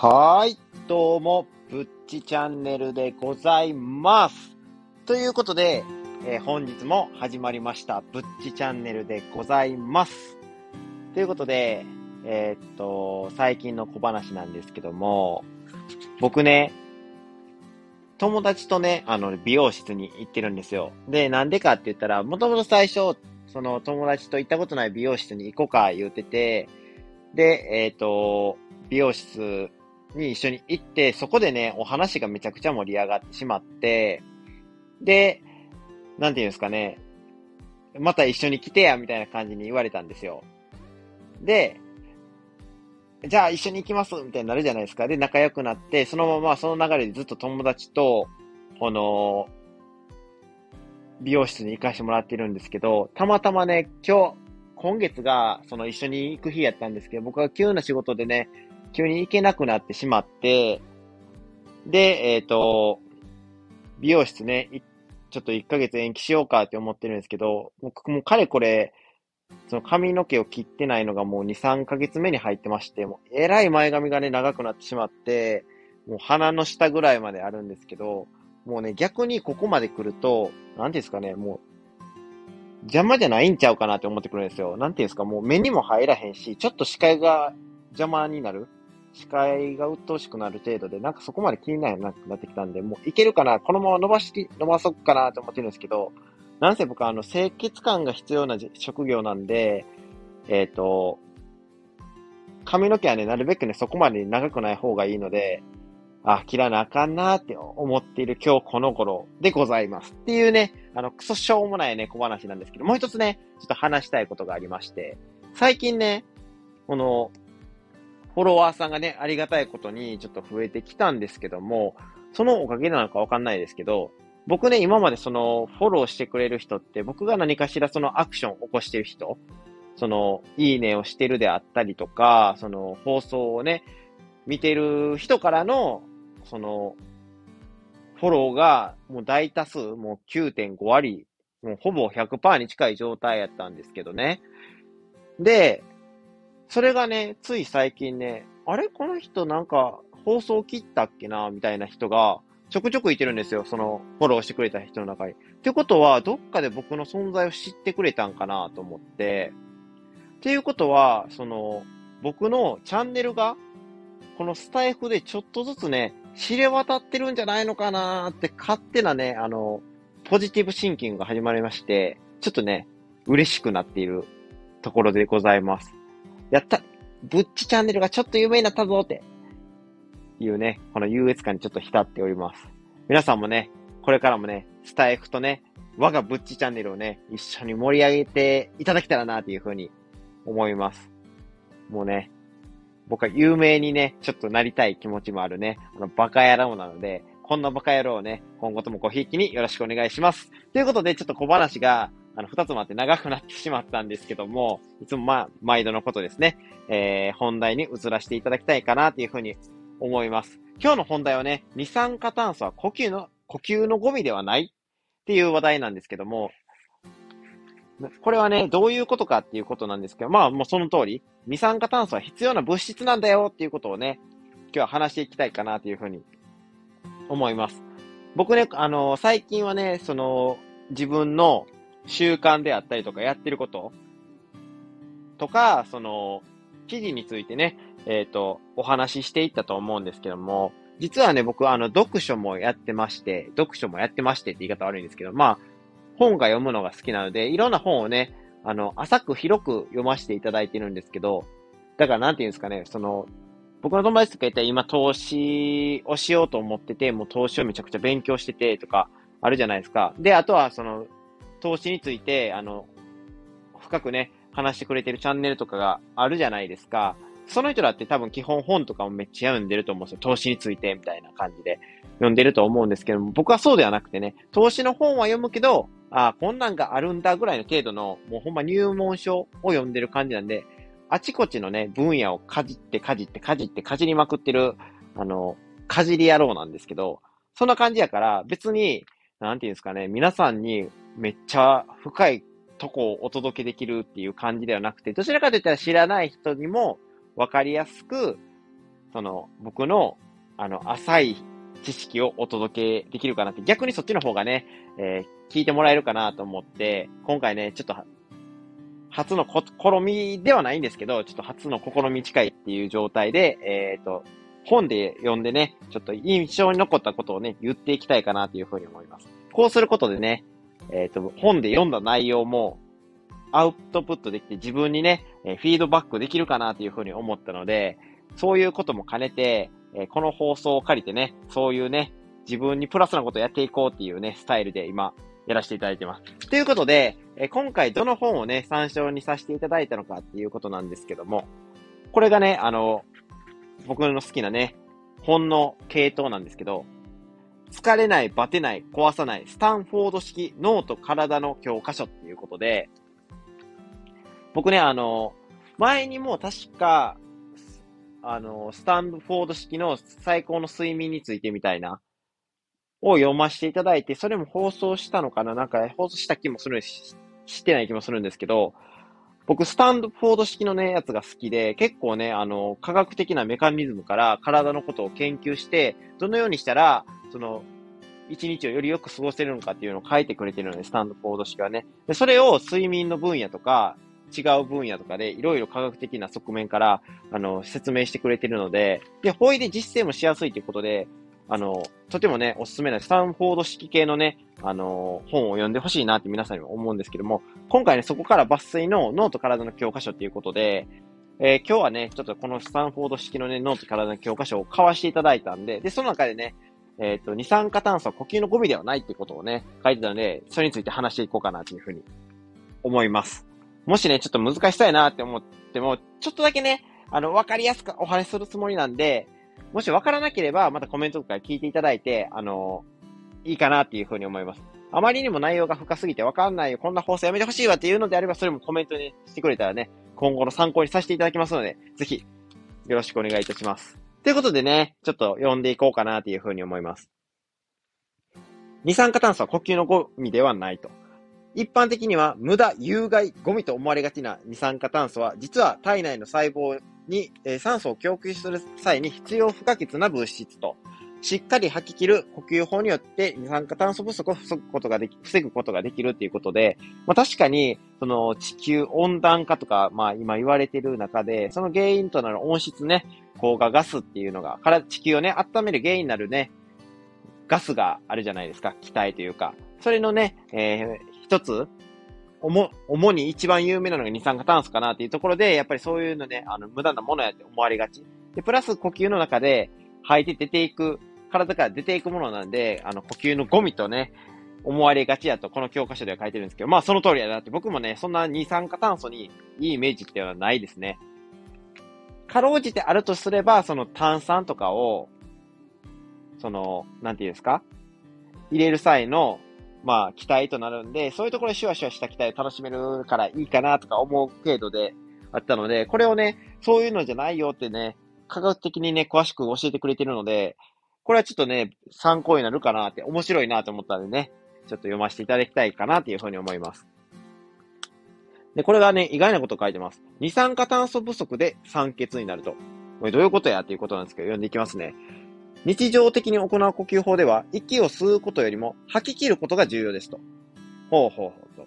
はい、どうも、ぶっちチャンネルでございます。ということで、えー本日も始まりました、ぶっちチャンネルでございます。ということで、えーっと、最近の小話なんですけども、僕ね、友達とね、あの、美容室に行ってるんですよ。で、なんでかって言ったら、もともと最初、その友達と行ったことない美容室に行こうか言ってて、で、えーっと、美容室に一緒に行って、そこでね、お話がめちゃくちゃ盛り上がってしまって、で、なんていうんですかね、また一緒に来てや、みたいな感じに言われたんですよ。で、じゃあ一緒に行きます、みたいになるじゃないですか。で、仲良くなって、そのままその流れでずっと友達と、この、美容室に行かしてもらってるんですけど、たまたまね、今日、今月が、その一緒に行く日やったんですけど、僕は急な仕事でね、急に行けなくなってしまって、で、えっ、と、美容室ね、ちょっと1ヶ月延期しようかって思ってるんですけど、僕もかれこれ、その髪の毛を切ってないのがもう2、3ヶ月目に入ってまして、もうえらい前髪がね、長くなってしまって、もう鼻の下ぐらいまであるんですけど、もうね、逆にここまで来ると、なんていうんですかね、もう、邪魔じゃないんちゃうかなって思ってくるんですよ。なんていうんですか、もう目にも入らへんし、ちょっと視界が邪魔になる視界が鬱陶しくなる程度で、なんかそこまで気にならなくなってきたんで、もういけるかな、このまま伸ばし、伸ばそうかなと思ってるんですけど、なんせ僕はあの、清潔感が必要な職業なんで、えっ、と、髪の毛はね、なるべくね、そこまで長くない方がいいので、あ、切らなあかんなって思っている今日この頃でございます。っていうね、あの、クソしょうもないね、小話なんですけど、もう一つね、ちょっと話したいことがありまして、最近ね、この、フォロワーさんがね、ありがたいことにちょっと増えてきたんですけども、そのおかげなのかわかんないですけど、僕ね、今までその、フォローしてくれる人って、僕が何かしらそのアクションを起こしてる人、その、いいねをしてるであったりとか、その、放送をね、見てる人からの、その、フォローがもう大多数、もう9.5割、もうほぼ100%に近い状態やったんですけどね。で、それがね、つい最近ね、あれこの人なんか放送切ったっけなみたいな人がちょくちょくいてるんですよ。そのフォローしてくれた人の中に。ってことは、どっかで僕の存在を知ってくれたんかなと思って。っていうことは、その、僕のチャンネルが、このスタイフでちょっとずつね、知れ渡ってるんじゃないのかなって勝手なね、あの、ポジティブシンキングが始まりまして、ちょっとね、嬉しくなっているところでございます。やったぶっちチャンネルがちょっと有名になったぞっていうね、この優越感にちょっと浸っております。皆さんもね、これからもね、スタイフとね、我がぶっちチャンネルをね、一緒に盛り上げていただけたらなっていうふうに思います。もうね、僕は有名にね、ちょっとなりたい気持ちもあるね、あの、バカ野郎なので、こんなバカ野郎をね、今後ともごひいきによろしくお願いします。ということで、ちょっと小話が、あの、二つもあって長くなってしまったんですけども、いつもまあ、毎度のことですね、えー、本題に移らせていただきたいかなというふうに思います。今日の本題はね、二酸化炭素は呼吸の、呼吸のゴミではないっていう話題なんですけども、これはね、どういうことかっていうことなんですけど、まあもうその通り、二酸化炭素は必要な物質なんだよっていうことをね、今日は話していきたいかなというふうに思います。僕ね、あの、最近はね、その、自分の習慣であったりとかやってることとか、その、記事についてね、えっ、と、お話ししていったと思うんですけども、実はね、僕、あの、読書もやってまして、読書もやってましてって言い方悪いんですけど、まあ、本が読むのが好きなので、いろんな本をね、あの、浅く広く読ませていただいてるんですけど、だからなんていうんですかね、その、僕の友達とか言ったら今投資をしようと思ってて、もう投資をめちゃくちゃ勉強しててとかあるじゃないですか。で、あとはその、投資について、あの、深くね、話してくれてるチャンネルとかがあるじゃないですか。その人だって多分基本本とかもめっちゃ読んでると思うんですよ。投資についてみたいな感じで読んでると思うんですけども、僕はそうではなくてね、投資の本は読むけど、ああこんなんがあるんだぐらいの程度の、もうほんま入門書を読んでる感じなんで、あちこちのね、分野をかじってかじってかじってかじりまくってる、あの、かじり野郎なんですけど、そんな感じやから、別に、なんていうんですかね、皆さんにめっちゃ深いとこをお届けできるっていう感じではなくて、どちらかといったら知らない人にも分かりやすく、その、僕の、あの、浅い知識をお届けできるかなって、逆にそっちの方がね、えー、聞いてもらえるかなと思って、今回ね、ちょっと、初の試みではないんですけど、ちょっと初の試み近いっていう状態で、えっ、ー、と、本で読んでね、ちょっと印象に残ったことをね、言っていきたいかなというふうに思います。こうすることでね、えっ、ー、と、本で読んだ内容もアウトプットできて自分にね、えフィードバックできるかなというふうに思ったので、そういうことも兼ねて、えこの放送を借りてね、そういうね、自分にプラスなことをやっていこうっていうね、スタイルで今、やらせていただいてます。ということで、え今回どの本をね、参照にさせていただいたのかっていうことなんですけども、これがね、あの、僕の好きなね、本の系統なんですけど、疲れない、バテない、壊さない、スタンフォード式脳と体の教科書っていうことで、僕ね、あの、前にも確か、あの、スタンフォード式の最高の睡眠についてみたいな、を読ませていただいて、それも放送したのかななんか放送した気もするし、してない気もするんですけど、僕、スタンドフォード式のね、やつが好きで、結構ね、あの、科学的なメカニズムから体のことを研究して、どのようにしたら、その、一日をよりよく過ごせるのかっていうのを書いてくれてるので、スタンドフォード式はね。で、それを睡眠の分野とか、違う分野とかで、いろいろ科学的な側面から、あの、説明してくれてるので、で、ほいで実践もしやすいということで、あの、とてもね、おすすめなスタンフォード式系のね、あの、本を読んでほしいなって皆さんにも思うんですけども、今回ね、そこから抜粋の脳と体の教科書っていうことで、えー、今日はね、ちょっとこのスタンフォード式のね、脳と体の教科書を買わしていただいたんで、で、その中でね、えっ、ー、と、二酸化炭素は呼吸のゴミではないってことをね、書いてたので、それについて話していこうかなというふうに思います。もしね、ちょっと難しそうやなって思っても、ちょっとだけね、あの、わかりやすくお話しするつもりなんで、もしわからなければ、またコメントとか聞いていただいて、あの、いいかなっていうふうに思います。あまりにも内容が深すぎてわかんないよ、こんな放送やめてほしいわっていうのであれば、それもコメントにしてくれたらね、今後の参考にさせていただきますので、ぜひ、よろしくお願いいたします。ということでね、ちょっと読んでいこうかなというふうに思います。二酸化炭素は呼吸のゴミではないと。一般的には無駄、有害、ゴミと思われがちな二酸化炭素は、実は体内の細胞に、え、酸素を供給する際に必要不可欠な物質と、しっかり吐き切る呼吸法によって二酸化炭素不足を防ぐことができ、防ぐことができるということで、まあ確かに、その地球温暖化とか、まあ今言われている中で、その原因となる温室ね、高画ガスっていうのが、から地球をね、温める原因になるね、ガスがあるじゃないですか。気体というか。それのね、えー、一つ、主、主に一番有名なのが二酸化炭素かなっていうところで、やっぱりそういうのね、あの、無駄なものやって思われがち。で、プラス呼吸の中で吐いて出ていく、体から出ていくものなんで、あの、呼吸のゴミとね、思われがちやと、この教科書では書いてるんですけど、まあその通りやなって、僕もね、そんな二酸化炭素にいいイメージっていうのはないですね。かろうじてあるとすれば、その炭酸とかを、その、なんていうんですか？入れる際のまあ、期待となるんで、そういうところでシュワシュワした期待を楽しめるからいいかなとか思う程度であったので、これをね、そういうのじゃないよってね、科学的にね、詳しく教えてくれてるので、これはちょっとね、参考になるかなって、面白いなと思ったんでね、ちょっと読ませていただきたいかなっていうふうに思います。で、これがね、意外なこと書いてます。二酸化炭素不足で酸欠になると。これどういうことやっていうことなんですけど、読んでいきますね。日常的に行う呼吸法では、息を吸うことよりも吐き切ることが重要ですと。ほうほうほうと。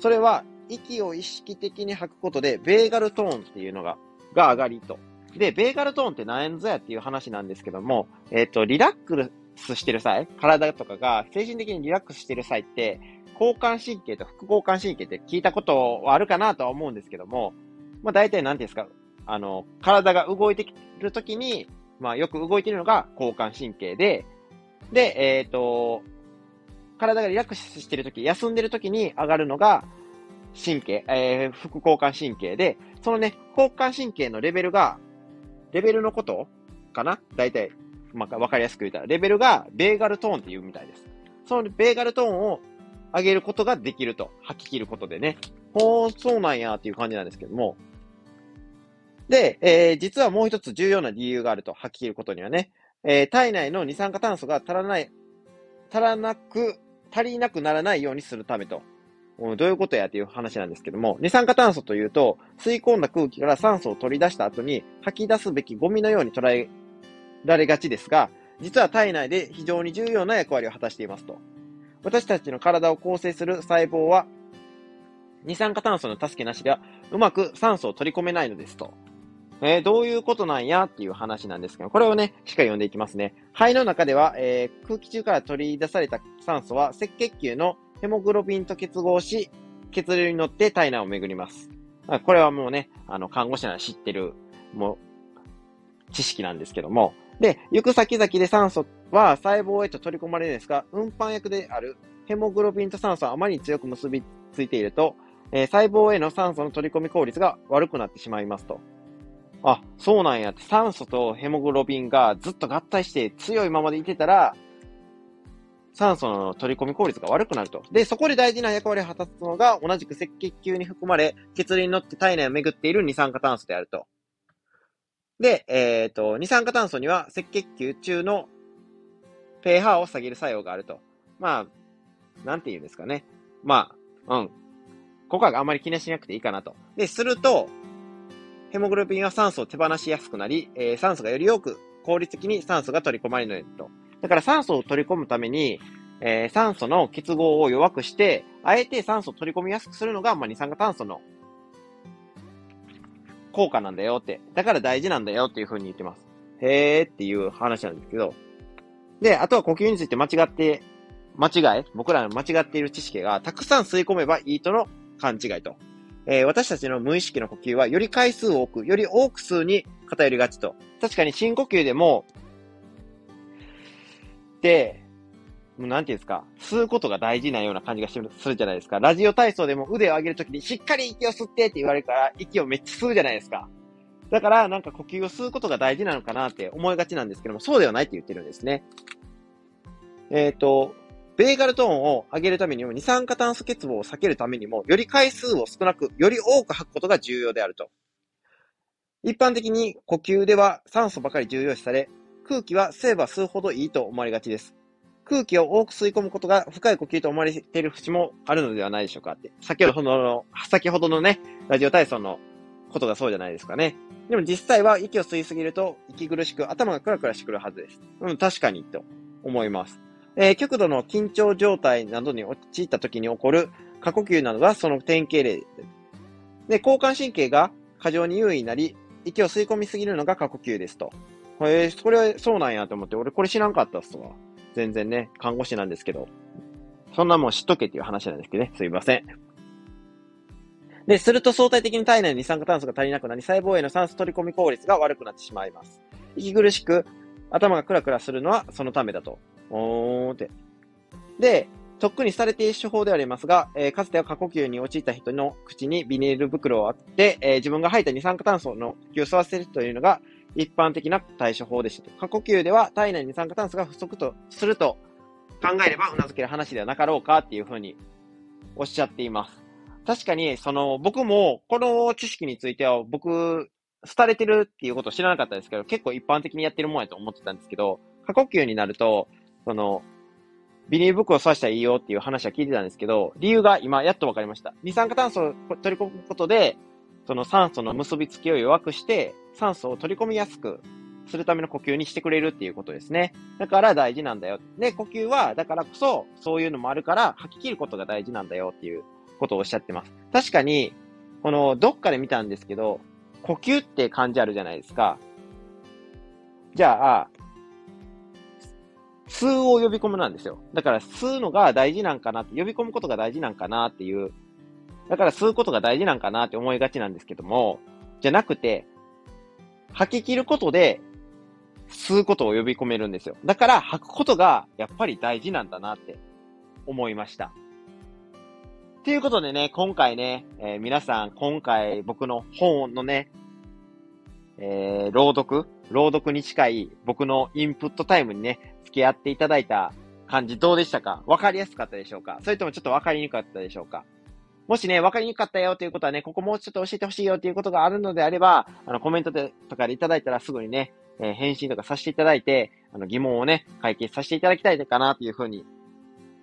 それは、息を意識的に吐くことで、ベーガルトーンっていうのが、が上がりと。で、ベーガルトーンって何円ぞやっていう話なんですけども、えっ、ー、と、リラックスしてる際、体とかが精神的にリラックスしてる際って、交感神経と副交感神経って聞いたことはあるかなとは思うんですけども、まあ大体何ていうんですか、あの、体が動いてきるときに、まあ、よく動いてるのが交感神経で、で、えっ、ー、と、体がリラックスしてるとき、休んでるときに上がるのが神経、えー、副交感神経で、そのね、交感神経のレベルが、レベルのこと？かな？大体、まあ、わかりやすく言ったら、レベルがベーガルトーンって言うみたいです。そのベーガルトーンを上げることができると。吐き切ることでね。ほう、そうなんやっていう感じなんですけども。で、えー、実はもう一つ重要な理由があると、吐き切ることにはね。えー、体内の二酸化炭素が足らない、足らなく、足りなくならないようにするためと。どういうことやっていう話なんですけども、二酸化炭素というと、吸い込んだ空気から酸素を取り出した後に吐き出すべきゴミのように捉えられがちですが、実は体内で非常に重要な役割を果たしていますと。私たちの体を構成する細胞は、二酸化炭素の助けなしでは、うまく酸素を取り込めないのですと。えー、どういうことなんやっていう話なんですけど、これをね、しっかり読んでいきますね。肺の中では、えー、空気中から取り出された酸素は赤血球のヘモグロビンと結合し、血流に乗って体内を巡ります。これはもうね、あの、看護師なら知ってる、もう、知識なんですけども。で、行く先々で酸素は細胞へと取り込まれるんですが、運搬役であるヘモグロビンと酸素はあまりに強く結びついていると、えー、細胞への酸素の取り込み効率が悪くなってしまいますと。あ、そうなんやって、酸素とヘモグロビンがずっと合体して強いままでいてたら、酸素の取り込み効率が悪くなると。で、そこで大事な役割を果たすのが、同じく赤血球に含まれ、血流に乗って体内を巡っている二酸化炭素であると。で、えっ、ー、と、二酸化炭素には赤血球中の pH を下げる作用があると。まあ、なんて言うんですかね。まあ、うん。ここはあまり気にしなくていいかなと。で、すると、ヘモグロビンは酸素を手放しやすくなり、えー、酸素がより多く効率的に酸素が取り込まれると。だから酸素を取り込むために、えー、酸素の結合を弱くして、あえて酸素を取り込みやすくするのが、まあ、二酸化炭素の効果なんだよって。だから大事なんだよっていう風に言ってます。へーっていう話なんですけど。で、あとは呼吸について間違って、間違い僕らの間違っている知識が、たくさん吸い込めばいいとの勘違いと。えー、私たちの無意識の呼吸は、より回数を多く、より多く数に偏りがちと。確かに深呼吸でも、もうなんていうんですか、吸うことが大事なような感じがするじゃないですか。ラジオ体操でも腕を上げるときにしっかり息を吸ってって言われるから、息をめっちゃ吸うじゃないですか。だから、なんか呼吸を吸うことが大事なのかなって思いがちなんですけども、そうではないって言ってるんですね。えっ、ー、と、ベーガルトーンを上げるためにも、二酸化炭素欠乏を避けるためにも、より回数を少なく、より多く吐くことが重要であると。一般的に呼吸では酸素ばかり重要視され、空気は吸えば吸うほどいいと思われがちです。空気を多く吸い込むことが深い呼吸と思われている節もあるのではないでしょうかって。先ほどの、先ほどのね、ラジオ体操のことがそうじゃないですかね。でも実際は息を吸いすぎると息苦しく頭がクラクラしてくるはずです。うん、確かにと思います。えー、極度の緊張状態などに陥った時に起こる過呼吸などがその典型例です。で、交感神経が過剰に優位になり、息を吸い込みすぎるのが過呼吸ですと。へえー、それはそうなんやと思って、俺これ知らんかったっすわ。全然ね、看護師なんですけど。そんなもん知っとけっていう話なんですけどね。すいません。で、すると相対的に体内に二酸化炭素が足りなくなり、細胞への酸素取り込み効率が悪くなってしまいます。息苦しく、頭がクラクラするのはそのためだと。おーって。で、とっくにされている手法ではありますが、えー、かつては過呼吸に陥った人の口にビニール袋を当て、えー、自分が吐いた二酸化炭素の呼吸を吸わせるというのが一般的な対処法でした。過呼吸では体内二酸化炭素が不足とすると考えれば頷ける話ではなかろうかっていうふうにおっしゃっています。確かに、その、僕も、この知識については、僕、廃れてるっていうことを知らなかったですけど、結構一般的にやってるもんやと思ってたんですけど、過呼吸になると、その、ビニール袋を刺したらいいよっていう話は聞いてたんですけど、理由が今やっと分かりました。二酸化炭素を取り込むことで、その酸素の結びつきを弱くして、酸素を取り込みやすくするための呼吸にしてくれるっていうことですね。だから大事なんだよ。で、呼吸は、だからこそ、そういうのもあるから、吐き切ることが大事なんだよっていうことをおっしゃってます。確かに、この、どっかで見たんですけど、呼吸って漢字あるじゃないですか。じゃあ、吸うを呼び込むなんですよ。だから吸うのが大事なんかなって、呼び込むことが大事なんかなっていうだから吸うことが大事なんかなって思いがちなんですけども、じゃなくて、吐き切ることで、吸うことを呼び込めるんですよ。だから吐くことがやっぱり大事なんだなって思いました。ということでね、今回ね、えー、皆さん、今回僕の本のね、えー、朗読朗読に近い僕のインプットタイムにね、付き合っていただいた感じどうでしたか？わかりやすかったでしょうか？それともちょっとわかりにくかったでしょうか？もしね、わかりにくかったよということはね、ここもうちょっと教えてほしいよということがあるのであれば、あの、コメントでとかでいただいたらすぐにね、えー、返信とかさせていただいて、あの、疑問をね、解決させていただきたいかなというふうに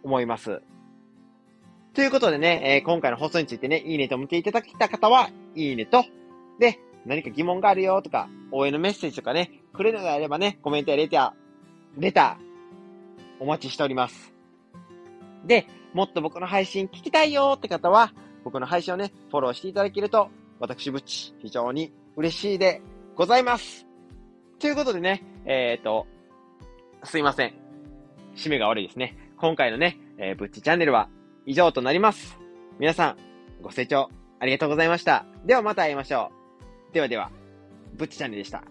思います。ということでね、えー、今回の放送についてね、いいねと思っていただけた方は、いいねと、で、何か疑問があるよとか、応援のメッセージとかね、くれるのであればね、コメントやレター、レター、お待ちしております。で、もっと僕の配信聞きたいよって方は、僕の配信をね、フォローしていただけると、私、ぶっち、非常に嬉しいでございます。ということでね、えっ、ー、と、すいません。締めが悪いですね。今回のね、えー、ぶっちチャンネルは以上となります。皆さん、ご清聴ありがとうございました。ではまた会いましょう。ではでは、ぶっちチャンネルでした。